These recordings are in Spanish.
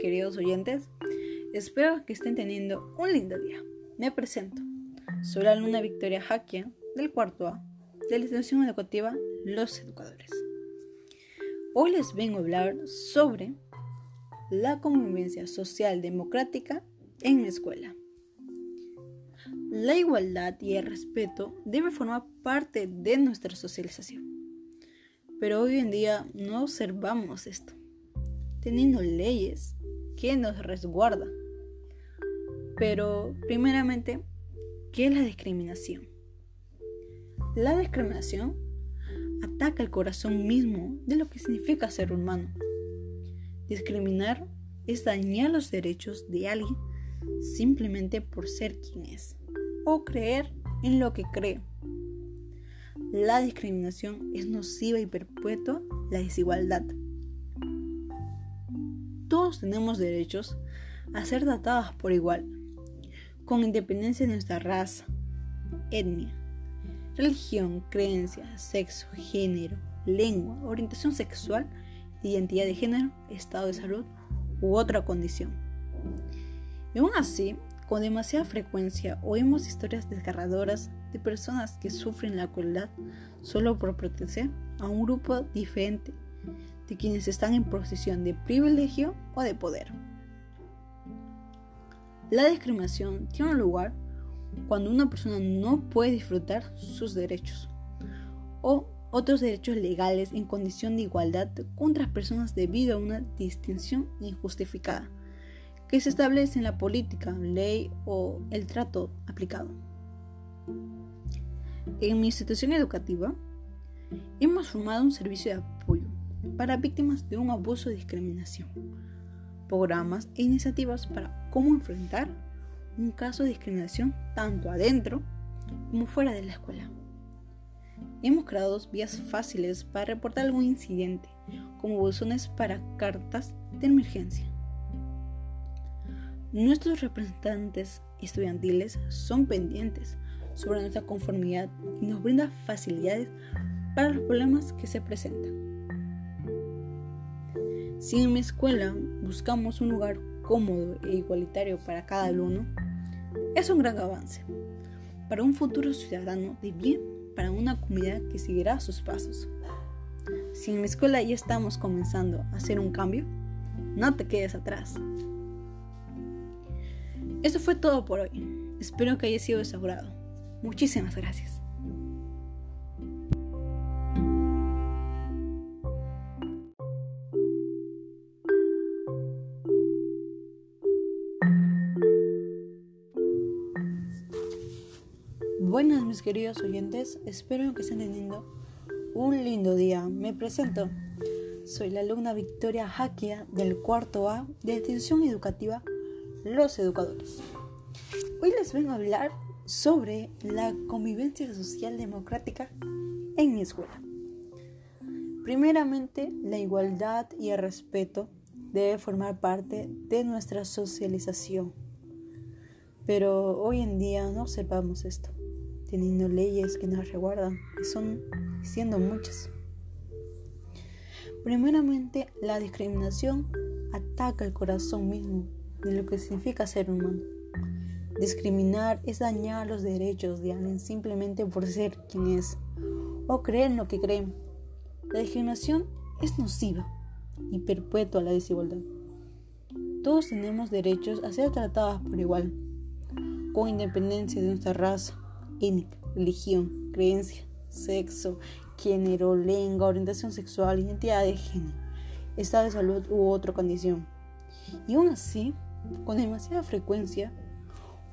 queridos oyentes. Espero que estén teniendo un lindo día. Me presento. Soy la alumna Victoria Jaquia del cuarto A de la institución educativa Los Educadores. Hoy les vengo a hablar sobre la convivencia social democrática en la escuela. La igualdad y el respeto deben formar parte de nuestra socialización. Pero hoy en día no observamos esto teniendo leyes que nos resguardan. Pero, primeramente, ¿qué es la discriminación? La discriminación ataca el corazón mismo de lo que significa ser humano. Discriminar es dañar los derechos de alguien simplemente por ser quien es o creer en lo que cree. La discriminación es nociva y perpetua la desigualdad tenemos derechos a ser tratados por igual, con independencia de nuestra raza, etnia, religión, creencia, sexo, género, lengua, orientación sexual, identidad de género, estado de salud u otra condición. Y aún así, con demasiada frecuencia oímos historias desgarradoras de personas que sufren la crueldad solo por pertenecer a un grupo diferente de quienes están en posición de privilegio o de poder. La discriminación tiene lugar cuando una persona no puede disfrutar sus derechos o otros derechos legales en condición de igualdad con otras personas debido a una distinción injustificada que se establece en la política, ley o el trato aplicado. En mi institución educativa hemos formado un servicio de apoyo para víctimas de un abuso y discriminación, programas e iniciativas para cómo enfrentar un caso de discriminación tanto adentro como fuera de la escuela. Hemos creado vías fáciles para reportar algún incidente, como buzones para cartas de emergencia. Nuestros representantes estudiantiles son pendientes sobre nuestra conformidad y nos brindan facilidades para los problemas que se presentan. Si en mi escuela buscamos un lugar cómodo e igualitario para cada alumno, es un gran avance para un futuro ciudadano de bien para una comunidad que seguirá sus pasos. Si en mi escuela ya estamos comenzando a hacer un cambio, no te quedes atrás. Eso fue todo por hoy. Espero que haya sido de Muchísimas gracias. Buenas mis queridos oyentes, espero que estén teniendo un lindo día. Me presento, soy la alumna Victoria Jaquia del cuarto A de Extensión Educativa Los Educadores. Hoy les vengo a hablar sobre la convivencia social democrática en mi escuela. Primeramente, la igualdad y el respeto debe formar parte de nuestra socialización. Pero hoy en día no observamos esto teniendo leyes que nos reguardan, y son siendo muchas. Primeramente, la discriminación ataca el corazón mismo de lo que significa ser humano. Discriminar es dañar los derechos de alguien simplemente por ser quien es o creer en lo que creen. La discriminación es nociva y perpetua la desigualdad. Todos tenemos derechos a ser tratados por igual, con independencia de nuestra raza, étnica, religión, creencia, sexo, género, lengua, orientación sexual, identidad de género, estado de salud u otra condición. Y aún así, con demasiada frecuencia,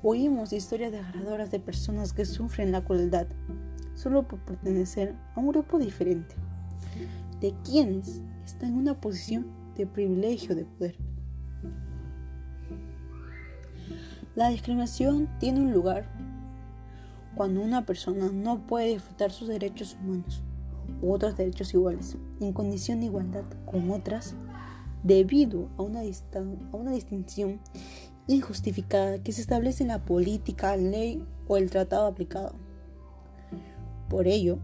oímos historias desgarradoras de personas que sufren la crueldad solo por pertenecer a un grupo diferente, de quienes están en una posición de privilegio de poder. La discriminación tiene un lugar cuando una persona no puede disfrutar sus derechos humanos u otros derechos iguales en condición de igualdad con otras debido a una, a una distinción injustificada que se establece en la política, ley o el tratado aplicado. Por ello,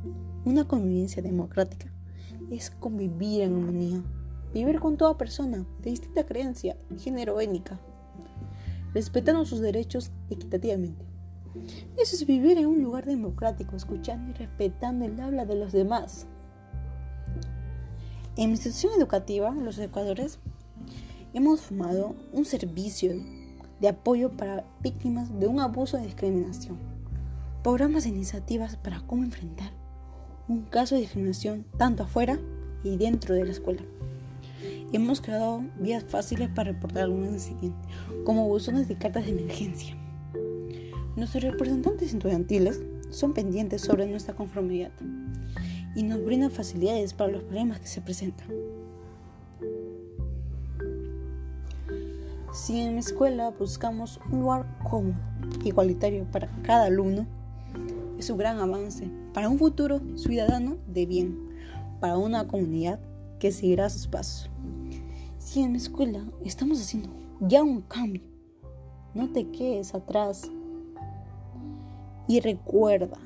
una convivencia democrática es convivir en armonía vivir con toda persona de distinta creencia, género étnica, respetando sus derechos equitativamente. Eso es vivir en un lugar democrático, escuchando y respetando el habla de los demás. En mi institución educativa, los educadores, hemos formado un servicio de apoyo para víctimas de un abuso de discriminación, programas e iniciativas para cómo enfrentar un caso de discriminación tanto afuera y dentro de la escuela. Hemos creado vías fáciles para reportar algún incidente, como buzones de cartas de emergencia. Nuestros representantes estudiantiles son pendientes sobre nuestra conformidad y nos brindan facilidades para los problemas que se presentan. Si en mi escuela buscamos un lugar cómodo, igualitario para cada alumno, es un gran avance para un futuro ciudadano de bien, para una comunidad que seguirá sus pasos. Si en mi escuela estamos haciendo ya un cambio, no te quedes atrás. Y recuerda,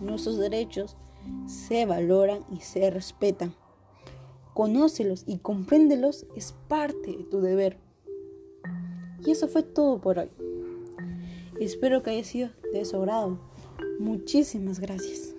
nuestros derechos se valoran y se respetan. Conócelos y compréndelos es parte de tu deber. Y eso fue todo por hoy. Espero que haya sido de su agrado. Muchísimas gracias.